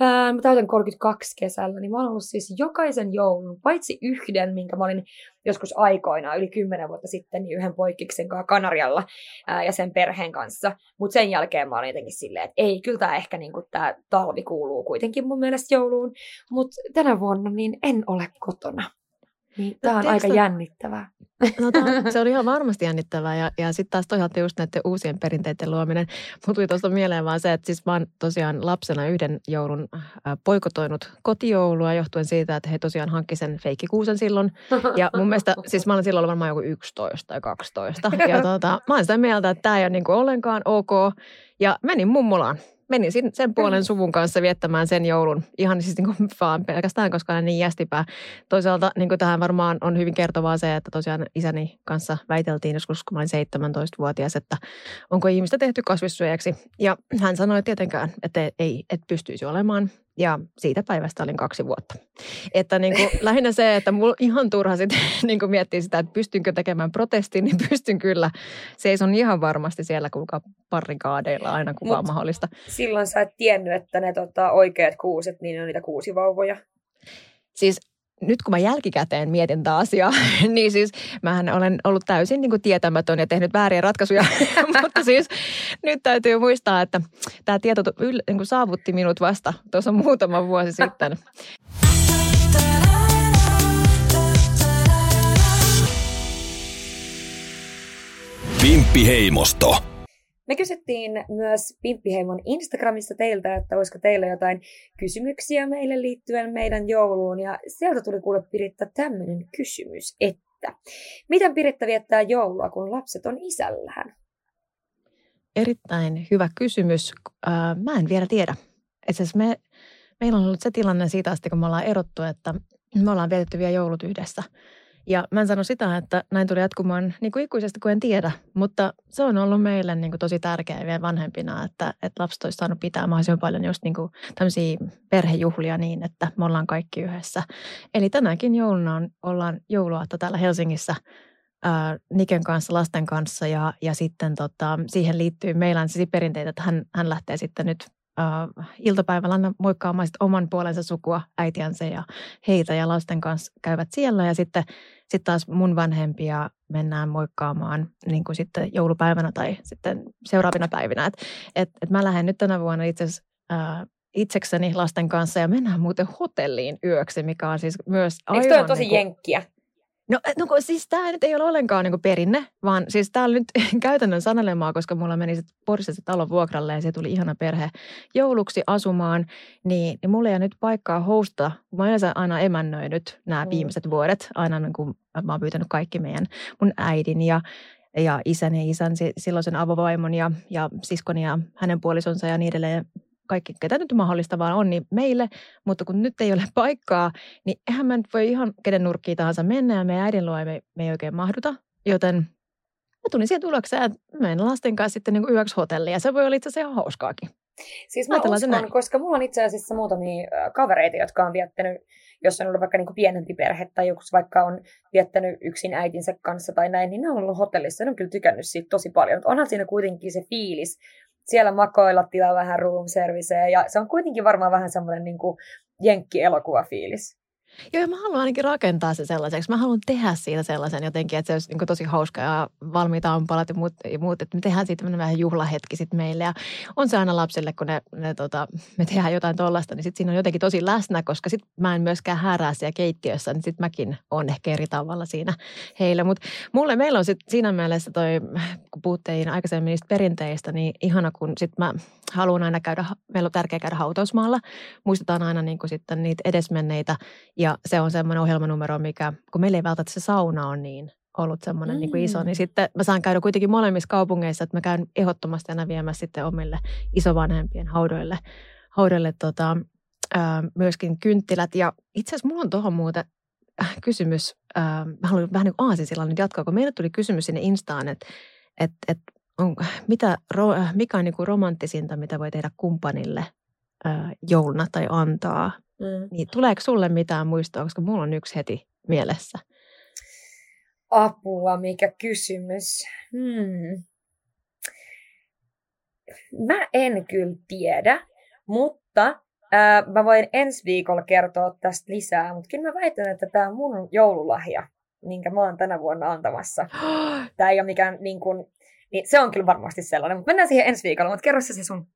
Ää, mä täytän 32 kesällä, niin mä oon ollut siis jokaisen joulun, paitsi yhden, minkä mä olin joskus aikoina, yli 10 vuotta sitten, niin yhden poikkiksen kanssa Kanarialla ää, ja sen perheen kanssa. Mutta sen jälkeen mä olin jotenkin silleen, että ei, kyllä tämä ehkä niin tämä talvi kuuluu kuitenkin mun mielestä jouluun. Mutta tänä vuonna niin en ole kotona. Niin, tämä on aika jännittävää. No, tämä, se oli ihan varmasti jännittävää ja, ja sitten taas toisaalta just näiden uusien perinteiden luominen. Mutta tuli tuosta mieleen vaan se, että siis mä oon tosiaan lapsena yhden joulun äh, poikotoinut kotijoulua johtuen siitä, että he tosiaan hankki sen feikkikuusen silloin. Ja mun mielestä, siis mä olen silloin varmaan joku 11 tai 12. Ja tota, mä oon sitä mieltä, että tämä ei ole niinku ollenkaan ok. Ja menin mummolaan menin sen puolen suvun kanssa viettämään sen joulun ihan siis niin kuin vaan pelkästään, koska olen niin jästipää. Toisaalta niin kuin tähän varmaan on hyvin kertovaa se, että tosiaan isäni kanssa väiteltiin joskus, kun olin 17-vuotias, että onko ihmistä tehty kasvissyöjäksi. Ja hän sanoi tietenkään, että ei, et pystyisi olemaan. Ja siitä päivästä olin kaksi vuotta. Että niin kuin, lähinnä se, että mulla ihan turha sitten niin kuin miettiä sitä, että pystynkö tekemään protestin, niin pystyn kyllä. Seison ihan varmasti siellä kuulkaa parikaadeilla aina kun vaan mahdollista. Silloin sä et tiennyt, että ne tota, oikeat kuuset, niin ne on niitä kuusivauvoja. Siis nyt kun mä jälkikäteen mietin tätä asiaa, niin siis mähän olen ollut täysin niin kuin tietämätön ja tehnyt vääriä ratkaisuja. Mutta siis nyt täytyy muistaa, että tämä tieto niin kuin saavutti minut vasta tuossa muutama vuosi sitten. Pimppiheimosto. Me kysyttiin myös Pimppiheimon Instagramissa teiltä, että olisiko teillä jotain kysymyksiä meille liittyen meidän jouluun. Ja sieltä tuli kuule Piritta tämmöinen kysymys, että miten Piritta viettää joulua, kun lapset on isällään? Erittäin hyvä kysymys. Mä en vielä tiedä. Me, meillä on ollut se tilanne siitä asti, kun me ollaan erottu, että me ollaan vietetty vielä joulut yhdessä – ja mä en sano sitä, että näin tuli jatkumaan niin kuin ikuisesti, kun en tiedä, mutta se on ollut meille niin kuin tosi tärkeää vielä vanhempina, että, että lapset olisi saanut pitää mahdollisimman paljon just niin kuin tämmöisiä perhejuhlia niin, että me ollaan kaikki yhdessä. Eli tänäkin jouluna on, ollaan jouluaatto täällä Helsingissä ää, Niken kanssa, lasten kanssa ja, ja sitten tota, siihen liittyy, meillä on siis perinteitä, että hän, hän lähtee sitten nyt äh, iltapäivällä moikkaamaan sit oman puolensa sukua, äitiänsä ja heitä ja lasten kanssa käyvät siellä. Ja sitten sit taas mun vanhempia mennään moikkaamaan niin kuin sitten joulupäivänä tai sitten seuraavina päivinä. Et, et, et mä lähden nyt tänä vuonna itse asiassa äh, itsekseni lasten kanssa ja mennään muuten hotelliin yöksi, mikä on siis myös aivan... Eikö toi on tosi niin kuin, jenkkiä? No, no siis tämä nyt ei ole ollenkaan niin perinne, vaan siis tämä on nyt käytännön sanelemaa, koska mulla meni sitten Porissa se talo vuokralle ja se tuli ihana perhe jouluksi asumaan, niin, niin mulla ei ole nyt paikkaa hosta. Mä olen aina emännöin nyt nämä mm. viimeiset vuodet, aina niin kuin mä oon pyytänyt kaikki meidän mun äidin ja ja isän ja isän silloisen avovaimon ja, ja siskoni ja hänen puolisonsa ja niin edelleen kaikki, ketä nyt mahdollista vaan on, niin meille. Mutta kun nyt ei ole paikkaa, niin eihän mä nyt voi ihan kenen nurkkiin tahansa mennä ja meidän äidin luo me, me ei oikein mahduta. Joten mä tulin siihen tulokseen, että menen lasten kanssa sitten niin yöksi hotelliin ja se voi olla itse asiassa ihan hauskaakin. Siis mä uskon, koska mulla on itse asiassa muutamia kavereita, jotka on viettänyt, jos on ollut vaikka niin kuin pienempi perhe tai joku vaikka on viettänyt yksin äitinsä kanssa tai näin, niin ne on ollut hotellissa ja ne on kyllä tykännyt siitä tosi paljon. Mutta onhan siinä kuitenkin se fiilis, siellä makoilla tilaa vähän room servicea ja se on kuitenkin varmaan vähän semmoinen niin jenkki-elokuvafiilis. Joo, mä haluan ainakin rakentaa se sellaiseksi. Mä haluan tehdä siitä sellaisen jotenkin, että se olisi niin tosi hauska ja valmiita aamupalat ja muut, ja muut. Että me tehdään siitä vähän juhlahetki sitten meille. Ja on se aina lapsille, kun ne, ne tota, me tehdään jotain tollasta, niin sitten siinä on jotenkin tosi läsnä, koska sitten mä en myöskään häärää siellä keittiössä, niin sitten mäkin on ehkä eri tavalla siinä heillä. Mutta mulle, meillä on sitten siinä mielessä toi, kun puhuttiin aikaisemmin niistä perinteistä, niin ihana, kun sitten mä haluan aina käydä, meillä on tärkeää käydä hautausmaalla. Muistetaan aina niin sitten niitä edesmenneitä ja se on semmoinen ohjelmanumero, mikä, kun meillä ei välttämättä se sauna on niin ollut semmoinen mm. niin kuin iso, niin sitten mä saan käydä kuitenkin molemmissa kaupungeissa, että mä käyn ehdottomasti aina viemässä sitten omille isovanhempien haudoille, haudoille tota, ää, myöskin kynttilät. Ja itse asiassa mulla on tuohon muuten kysymys, ää, mä haluan vähän niin kuin aasisilla nyt jatkaa, kun meille tuli kysymys sinne Instaan, että et, et on, mitä, mikä on niin kuin romanttisinta, mitä voi tehdä kumppanille ää, jouluna tai antaa Mm. Niin tuleeko sulle mitään muistoa, koska mulla on yksi heti mielessä? Apua, mikä kysymys. Hmm. Mä en kyllä tiedä, mutta ää, mä voin ensi viikolla kertoa tästä lisää, mutta kyllä mä väitän, että tämä on mun joululahja, minkä mä oon tänä vuonna antamassa. Tämä ei ole mikään niin kuin, niin se on kyllä varmasti sellainen, mutta mennään siihen ensi viikolla, mutta kerro se sun.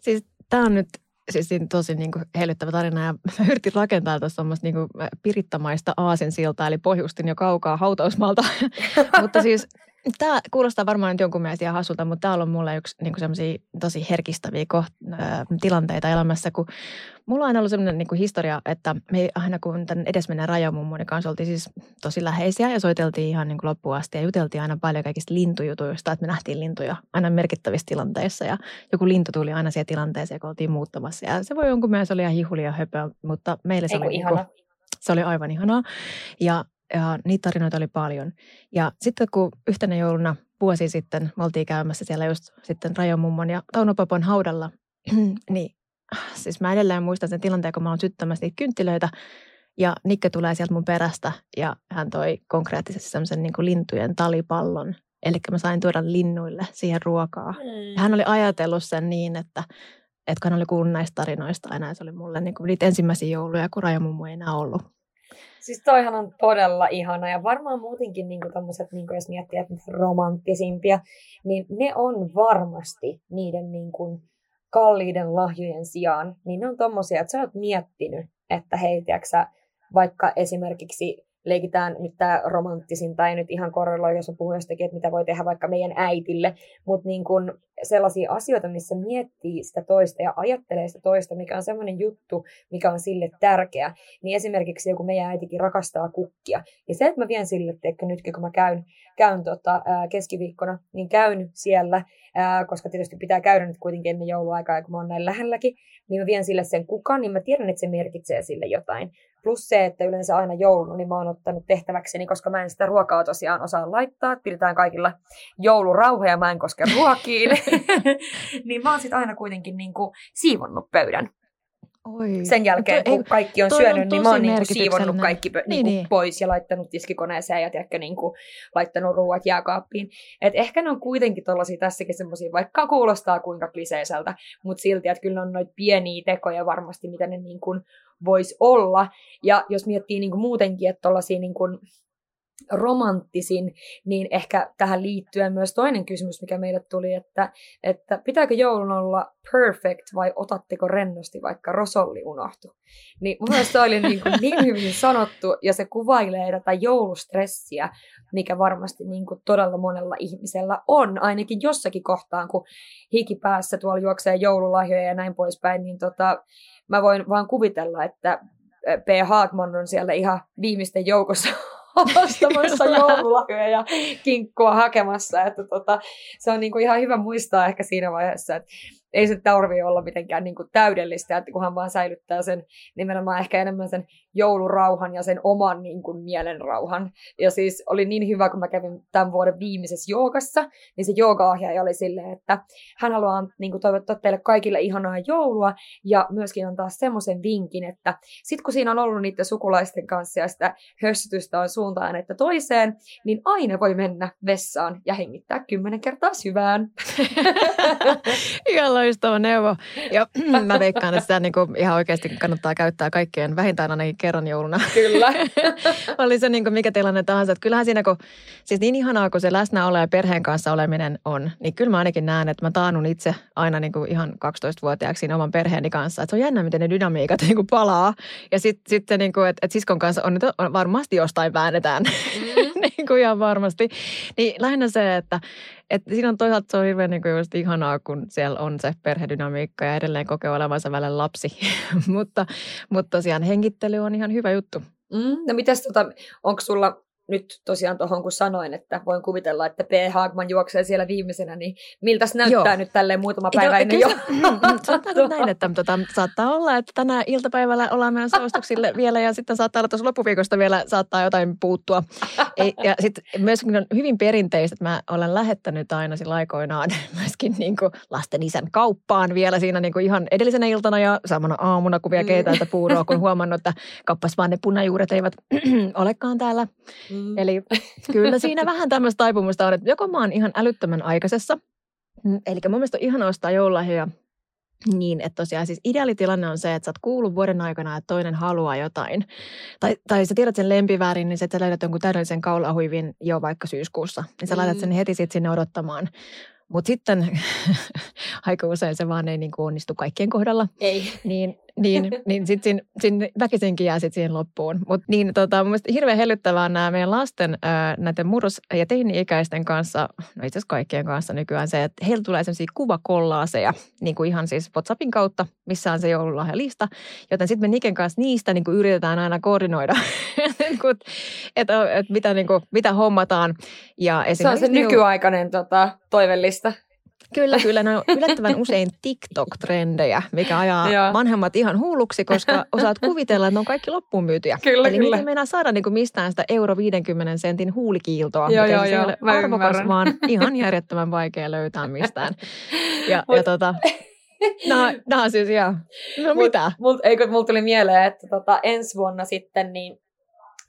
Siis tämä on nyt siis tosi niin kuin hellyttävä tarina ja yritin rakentaa tuossa semmoista niin kuin pirittamaista aasinsiltaa, eli pohjustin jo kaukaa hautausmalta. Mutta siis Tämä kuulostaa varmaan nyt jonkun mielestä ihan hassulta, mutta tämä on mulle yksi niin semmoisia tosi herkistäviä koht- äh, tilanteita elämässä, kun mulla on aina ollut semmoinen niin historia, että me aina kun tämän edesmenneen rajamummoni kanssa oltiin siis tosi läheisiä ja soiteltiin ihan niin kuin loppuun asti ja juteltiin aina paljon kaikista lintujutuista, että me nähtiin lintuja aina merkittävissä tilanteissa ja joku lintu tuli aina siihen tilanteeseen, kun oltiin muuttamassa ja se voi jonkun mielestä oli ihan hihulia höpö, mutta meille se Eiku oli, niin kuin, se oli aivan ihanaa. Ja ja niitä tarinoita oli paljon. Ja sitten kun yhtenä jouluna vuosi sitten me oltiin käymässä siellä just sitten Rajomummon ja Tauno Papon haudalla, niin siis mä edelleen muistan sen tilanteen, kun mä oon syttämässä niitä kynttilöitä ja Nikke tulee sieltä mun perästä ja hän toi konkreettisesti semmoisen niin lintujen talipallon. Eli mä sain tuoda linnuille siihen ruokaa. Mm. Hän oli ajatellut sen niin, että, että kun hän oli kuullut näistä tarinoista aina, se oli mulle niin kuin niitä ensimmäisiä jouluja, kun Rajamummo ei enää ollut Siis toihan on todella ihana ja varmaan muutenkin niin tommoset, niin jos miettii, että romanttisimpia, niin ne on varmasti niiden niin kuin, kalliiden lahjojen sijaan, niin ne on tommosia, että sä oot miettinyt, että hei, tiiäksä, vaikka esimerkiksi leikitään tämä romanttisin, tai nyt ihan korreloi, jos puhuu jostakin, että mitä voi tehdä vaikka meidän äitille, mutta niin kun sellaisia asioita, missä miettii sitä toista ja ajattelee sitä toista, mikä on semmoinen juttu, mikä on sille tärkeä, niin esimerkiksi joku meidän äitikin rakastaa kukkia. Ja se, että mä vien sille, että nyt kun mä käyn, käyn tota, keskiviikkona, niin käyn siellä, ää, koska tietysti pitää käydä nyt kuitenkin ennen jouluaikaa, kun mä oon näin lähelläkin, niin mä vien sille sen kukan, niin mä tiedän, että se merkitsee sille jotain. Plus se, että yleensä aina joulun, niin mä oon ottanut tehtäväkseni, koska mä en sitä ruokaa tosiaan osaa laittaa. Pidetään kaikilla joulurauha ja mä en koske ruokiin. niin mä oon sit aina kuitenkin niinku siivonnut pöydän. Oi. Sen jälkeen, kun kaikki on syönyt, on niin mä oon niinku siivonnut kaikki pö- niin, niinku niin. pois ja laittanut tiskikoneeseen ja tiedätkö, niinku, laittanut ruuat jääkaappiin. Et ehkä ne on kuitenkin tollasia tässäkin semmosia, vaikka kuulostaa kuinka kliseiseltä, mutta silti, että kyllä on noita pieniä tekoja varmasti, mitä ne niinku voisi olla. Ja jos miettii niinku muutenkin, että tollasia niinku, romanttisin, niin ehkä tähän liittyen myös toinen kysymys, mikä meille tuli, että, että pitääkö joulun olla perfect vai otatteko rennosti, vaikka rosolli unohtu. Niin mun mielestä oli niin, kuin niin hyvin sanottu ja se kuvailee tätä joulustressiä, mikä varmasti niin kuin todella monella ihmisellä on, ainakin jossakin kohtaan, kun hiki päässä tuolla juoksee joululahjoja ja näin poispäin, niin tota, mä voin vaan kuvitella, että P. Haagman on siellä ihan viimeisten joukossa ostamassa joululahjoja ja kinkkua hakemassa. Että tota, se on niinku ihan hyvä muistaa ehkä siinä vaiheessa, että ei se tarvitse olla mitenkään niin kuin täydellistä, että kunhan vaan säilyttää sen nimenomaan ehkä enemmän sen joulurauhan ja sen oman niin kuin, mielenrauhan. Ja siis oli niin hyvä, kun mä kävin tämän vuoden viimeisessä joogassa, niin se jooga-ohjaaja oli silleen, että hän haluaa niin kuin, toivottaa teille kaikille ihanaa joulua ja myöskin antaa semmoisen vinkin, että sit kun siinä on ollut niiden sukulaisten kanssa ja sitä hössytystä on suuntaan että toiseen, niin aina voi mennä vessaan ja hengittää kymmenen kertaa syvään. Ihan loistava neuvo. Ja mä veikkaan, että sitä niin kuin ihan oikeasti kannattaa käyttää kaikkien vähintään ainakin kerran jouluna. Kyllä. Oli se niin kuin mikä tilanne tahansa. Että kyllähän siinä, kun, siis niin ihanaa kuin se läsnäolo ja perheen kanssa oleminen on, niin kyllä mä ainakin näen, että mä taannun itse aina niin kuin ihan 12-vuotiaaksi siinä oman perheeni kanssa. Että se on jännä, miten ne dynamiikat niin kuin palaa. Ja sitten sit niin kuin, että, että siskon kanssa on, on varmasti jostain väännetään. Mm. niin kuin ihan varmasti. Niin lähinnä se, että, että siinä on toisaalta se on hirveän niin kuin just ihanaa, kun siellä on se perhedynamiikka ja edelleen kokee olevansa välillä lapsi. mutta, mutta tosiaan hengittely on ihan hyvä juttu. Mm, no mitäs tota, onko sulla nyt tosiaan tuohon kun sanoin, että voin kuvitella, että P. Haagman juoksee siellä viimeisenä, niin miltä se näyttää Joo. nyt tälleen muutama päivä ennen jo? Saattaa näin, että tota, saattaa olla, että tänä iltapäivällä ollaan meidän suosituksille vielä ja sitten saattaa olla tuossa loppuviikosta vielä saattaa jotain puuttua. Ei, ja sitten myöskin on hyvin perinteistä, että mä olen lähettänyt aina sillä aikoinaan myöskin niin kuin lasten isän kauppaan vielä siinä niin kuin ihan edellisenä iltana ja samana aamuna, kun vielä keitään sitä puuroa, kun huomannut, että kappas vaan ne punajuuret eivät olekaan täällä Mm. Eli kyllä siinä vähän tämmöistä taipumusta on, että joko mä oon ihan älyttömän aikaisessa, mm, eli mun mielestä on ihana ostaa joululahjoja niin, että tosiaan siis ideaalitilanne on se, että sä oot kuullut vuoden aikana, että toinen haluaa jotain. Tai, tai sä tiedät sen lempiväärin, niin sä, sä löydät jonkun täydellisen kaulahuivin jo vaikka syyskuussa. Niin sä mm. laitat sen heti sit sinne odottamaan. Mutta sitten aika usein se vaan ei niin onnistu kaikkien kohdalla. Ei. Niin niin, niin sitten siinä väkisinkin jää sitten siihen loppuun. Mutta niin, tota, mun mielestä hirveän hellyttävää nämä meidän lasten, ää, näiden murros- ja teini-ikäisten kanssa, no itse asiassa kaikkien kanssa nykyään se, että heillä tulee sellaisia kuvakollaaseja, niin kuin ihan siis WhatsAppin kautta, missä on se joululahjalista. Joten sitten me Niken kanssa niistä niin kuin yritetään aina koordinoida, että et, et mitä, niin kuin, mitä hommataan. Ja se on se niin, nykyaikainen tota, toivellista. Kyllä, kyllä. Ne on yllättävän usein TikTok-trendejä, mikä ajaa vanhemmat ihan hulluksi, koska osaat kuvitella, että ne on kaikki loppuun myytyjä. Kyllä, Eli kyllä. niitä saada niin kuin mistään sitä euro 50 sentin huulikiiltoa, joo, mikä joo, joo. ei ole arvokas, vaan ihan järjettömän vaikea löytää mistään. Ja, Mut, ja tota, Nämä, nämä siis ihan, no mut, mitä? Mut, eikö, mulla tuli mieleen, että tota, ensi vuonna sitten niin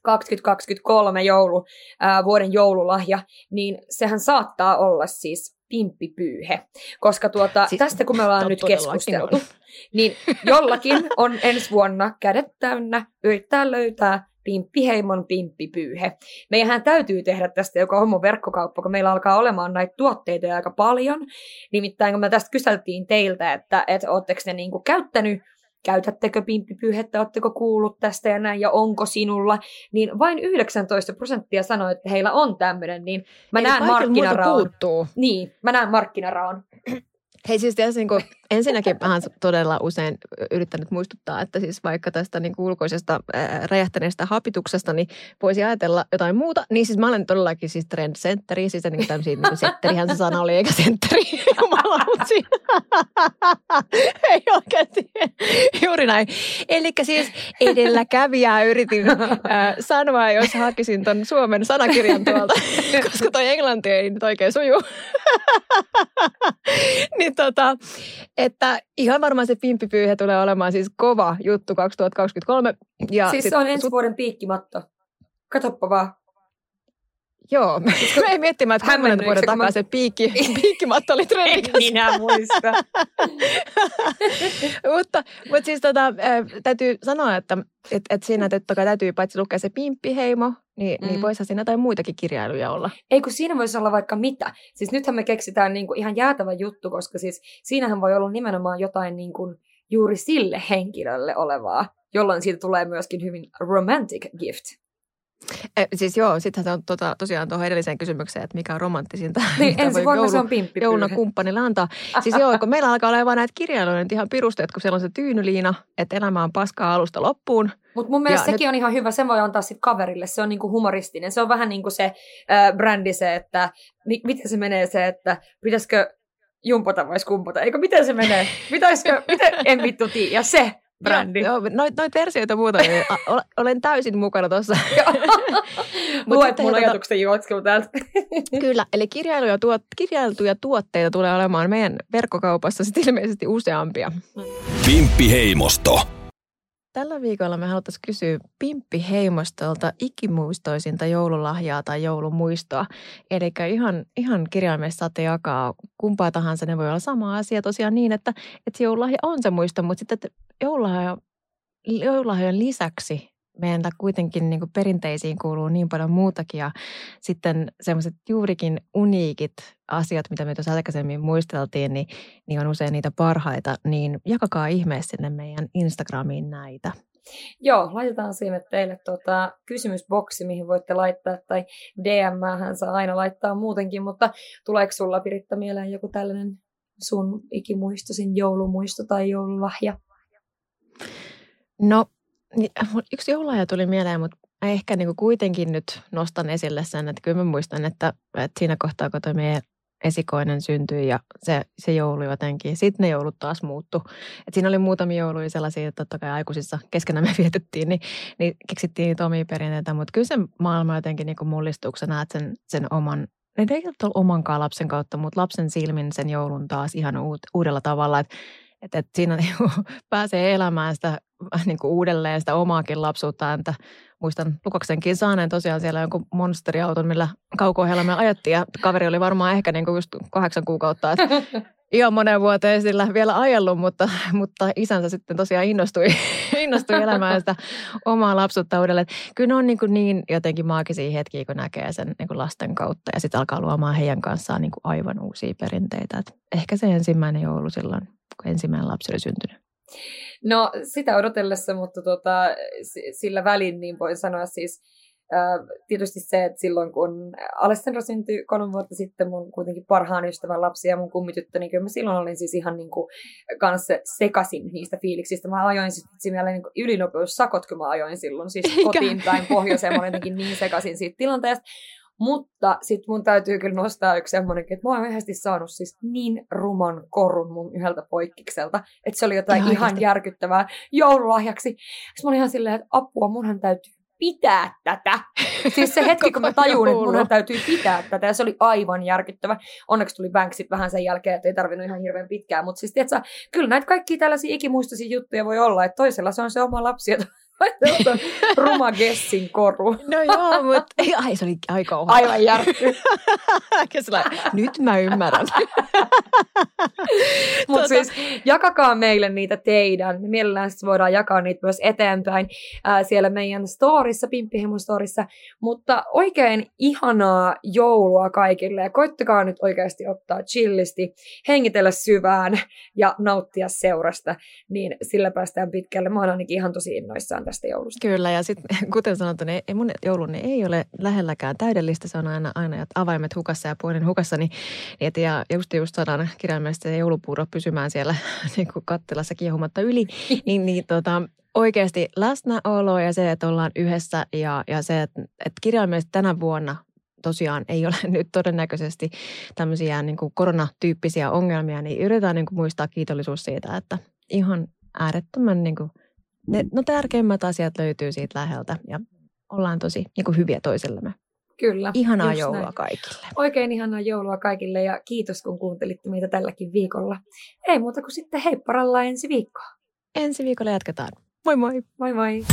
2023 joulu, ää, vuoden joululahja, niin sehän saattaa olla siis pimppipyyhe. Koska tuota, siis, tästä kun me ollaan nyt keskusteltu, niin jollakin on ensi vuonna kädet täynnä yrittää löytää Pimppiheimon pimppipyyhe. Meidän täytyy tehdä tästä joko homo verkkokauppa, kun meillä alkaa olemaan näitä tuotteita aika paljon. Nimittäin kun me tästä kyseltiin teiltä, että, että oletteko ne niinku käyttänyt käytättekö pimppipyyhettä, oletteko kuullut tästä ja näin, ja onko sinulla, niin vain 19 prosenttia sanoi, että heillä on tämmöinen, niin mä Eli näen markkinaraon. puuttuu. Niin, mä näen markkinaraon. Hei siis tietysti niin kuin, ensinnäkin vähän todella usein yrittänyt muistuttaa, että siis vaikka tästä niin kuin ulkoisesta ää, räjähtäneestä hapituksesta, niin voisi ajatella jotain muuta. Niin siis mä olen todellakin siis trendsentteri, siis niin tämmöisiä, niin setterihän se sana oli, eikä sentteri. Jumalausi. Ei oikeasti. Juuri näin. Eli siis edelläkävijää yritin ää, sanoa, jos hakisin ton Suomen sanakirjan tuolta, koska toi englanti ei nyt oikein suju. niin tota, että ihan varmaan se pimppipyyhe tulee olemaan siis kova juttu 2023. Ja siis se on ensi vuoden piikkimatto. Katoppa vaan. Joo, mä en miettimään, että kymmenen vuoden takaa mä... se piikki, piikkimatto oli trendikäs. En minä muista. mutta, mutta siis tota, täytyy sanoa, että et, et siinä totta kai täytyy paitsi lukea se pimppiheimo, niin, niin mm. niin voisihan siinä jotain muitakin kirjailuja olla. Ei kun siinä voisi olla vaikka mitä. Siis nythän me keksitään niinku ihan jäätävä juttu, koska siis siinähän voi olla nimenomaan jotain niinku juuri sille henkilölle olevaa, jolloin siitä tulee myöskin hyvin romantic gift. E, siis joo, sittenhän se on tota, tosiaan tuohon edelliseen kysymykseen, että mikä on romanttisinta. Niin, ensi vuonna joulu, se on pimppi. Jouluna kumppanille antaa. Siis joo, kun meillä alkaa olemaan näitä kirjailuja nyt ihan pirusteet, kun siellä on se tyynyliina, että elämä on paskaa alusta loppuun. Mutta mun mielestä ja sekin nyt... on ihan hyvä, sen voi antaa sitten kaverille, se on niinku humoristinen. Se on vähän niin kuin se äh, brändi se, että mi- miten se menee se, että pitäisikö jumpata vai skumpata, eikö miten se menee? Pitäisikö, miten, en vittu tiedä, se brändi. Joo, noit, noit versioita muuta, niin olen täysin mukana tuossa. Luet mun ajatuksen juokselu täältä. Kyllä, eli kirjailuja, tuot, kirjailtuja tuotteita tulee olemaan meidän verkkokaupassa sitten ilmeisesti useampia. Pimppi Heimosto. Tällä viikolla me haluttaisiin kysyä Pimppi Heimostolta ikimuistoisinta joululahjaa tai joulumuistoa. Eli ihan, ihan kirjaimessa saatte jakaa kumpaa tahansa. Ne voi olla sama asia tosiaan niin, että, että joululahja on se muisto, mutta sitten että joululahja, joululahjan lisäksi meidän kuitenkin niin perinteisiin kuuluu niin paljon muutakin ja sitten semmoiset juurikin uniikit asiat, mitä me tuossa aikaisemmin muisteltiin, niin, niin on usein niitä parhaita, niin jakakaa ihmeessä sinne meidän Instagramiin näitä. Joo, laitetaan sinne teille tuota, kysymysboksi, mihin voitte laittaa, tai dm saa aina laittaa muutenkin, mutta tuleeko sulla Piritta mieleen joku tällainen sun ikimuistosin joulumuisto tai joululahja? No yksi joululahja tuli mieleen, mutta mä ehkä niin kuin kuitenkin nyt nostan esille sen, että kyllä mä muistan, että, että siinä kohtaa, kun toi meidän esikoinen syntyi ja se, se joulu jotenkin, sitten ne joulut taas muuttu. Et siinä oli muutamia jouluja sellaisia, että totta kai aikuisissa keskenään me vietettiin, niin, niin keksittiin niitä omia perinteitä, mutta kyllä se maailma jotenkin niin sä näet sen, sen oman ne ei ole omankaan lapsen kautta, mutta lapsen silmin sen joulun taas ihan uut, uudella tavalla. Että et, et siinä niinku pääsee elämään sitä niin kuin uudelleen sitä omaakin lapsuutta. Että muistan Lukaksenkin saaneen tosiaan siellä jonkun monsteriauton, millä kauko me ajettiin ja kaveri oli varmaan ehkä niin kuin just kahdeksan kuukautta. Että ihan monen vuoteen sillä vielä ajellut, mutta, mutta isänsä sitten tosiaan innostui, innostui elämään sitä omaa lapsuutta uudelleen. Kyllä ne on niin, kuin niin jotenkin maagisia hetkiä, kun näkee sen niin kuin lasten kautta ja sitten alkaa luomaan heidän kanssaan niin kuin aivan uusia perinteitä. Et ehkä se ensimmäinen joulu silloin, kun ensimmäinen lapsi oli syntynyt. No sitä odotellessa, mutta tota, sillä välin niin voin sanoa siis tietysti se, että silloin kun Alessandra syntyi kolme vuotta sitten, mun kuitenkin parhaan ystävän lapsi ja mun kummityttö, niin kyllä mä silloin olin siis ihan niin kuin kanssa sekasin niistä fiiliksistä. Mä ajoin vielä niin ylinopeussakot, kun mä ajoin silloin siis Eikä. kotiin päin pohjoiseen. Mä olin jotenkin niin sekasin siitä tilanteesta. Mutta sitten mun täytyy kyllä nostaa yksi semmoinen, että mä oon yhdesti saanut siis niin ruman korun mun yhdeltä poikkikselta, että se oli jotain ihan, ihan järkyttävää joululahjaksi. Sitten mä olin ihan silleen, että apua, munhan täytyy pitää tätä. Siis se hetki, kun mä tajun, että munhan täytyy pitää tätä, ja se oli aivan järkyttävä. Onneksi tuli Banksit vähän sen jälkeen, että ei tarvinnut ihan hirveän pitkään, mutta siis tiedätkö, kyllä näitä kaikkia tällaisia ikimuistoisia juttuja voi olla, että toisella se on se oma lapsi, ja Ruma Gessin koru. No joo, mutta ai, se oli aika omaa. Aivan järkky. nyt mä ymmärrän. Mutta tota... siis jakakaa meille niitä teidän. Me mielellään siis voidaan jakaa niitä myös eteenpäin ää, siellä meidän storissa, Pimppihimon storissa. Mutta oikein ihanaa joulua kaikille ja koittakaa nyt oikeasti ottaa chillisti, hengitellä syvään ja nauttia seurasta, niin sillä päästään pitkälle. Mä oon ainakin ihan tosi innoissaan tästä joulusta. Kyllä ja sitten kuten sanottu, niin mun jouluni ei ole lähelläkään täydellistä. Se on aina, aina että avaimet hukassa ja puolin hukassa. Niin, niin et, ja just, just saadaan kirjaimellisesti se joulupuuro pysymään siellä niin kuin kattilassa kiehumatta yli. niin, niin tota, oikeasti läsnäolo ja se, että ollaan yhdessä ja, ja se, että, että kirjaimellisesti tänä vuonna tosiaan ei ole nyt todennäköisesti tämmöisiä niin kuin koronatyyppisiä ongelmia, niin yritetään niin kuin muistaa kiitollisuus siitä, että ihan äärettömän niin kuin, ne, no tärkeimmät asiat löytyy siitä läheltä ja ollaan tosi niin kuin hyviä toisillemme. Kyllä. Ihanaa joulua näin. kaikille. Oikein ihanaa joulua kaikille ja kiitos kun kuuntelitte meitä tälläkin viikolla. Ei muuta kuin sitten heipparalla ensi viikkoa. Ensi viikolla jatketaan. Moi moi. Moi moi.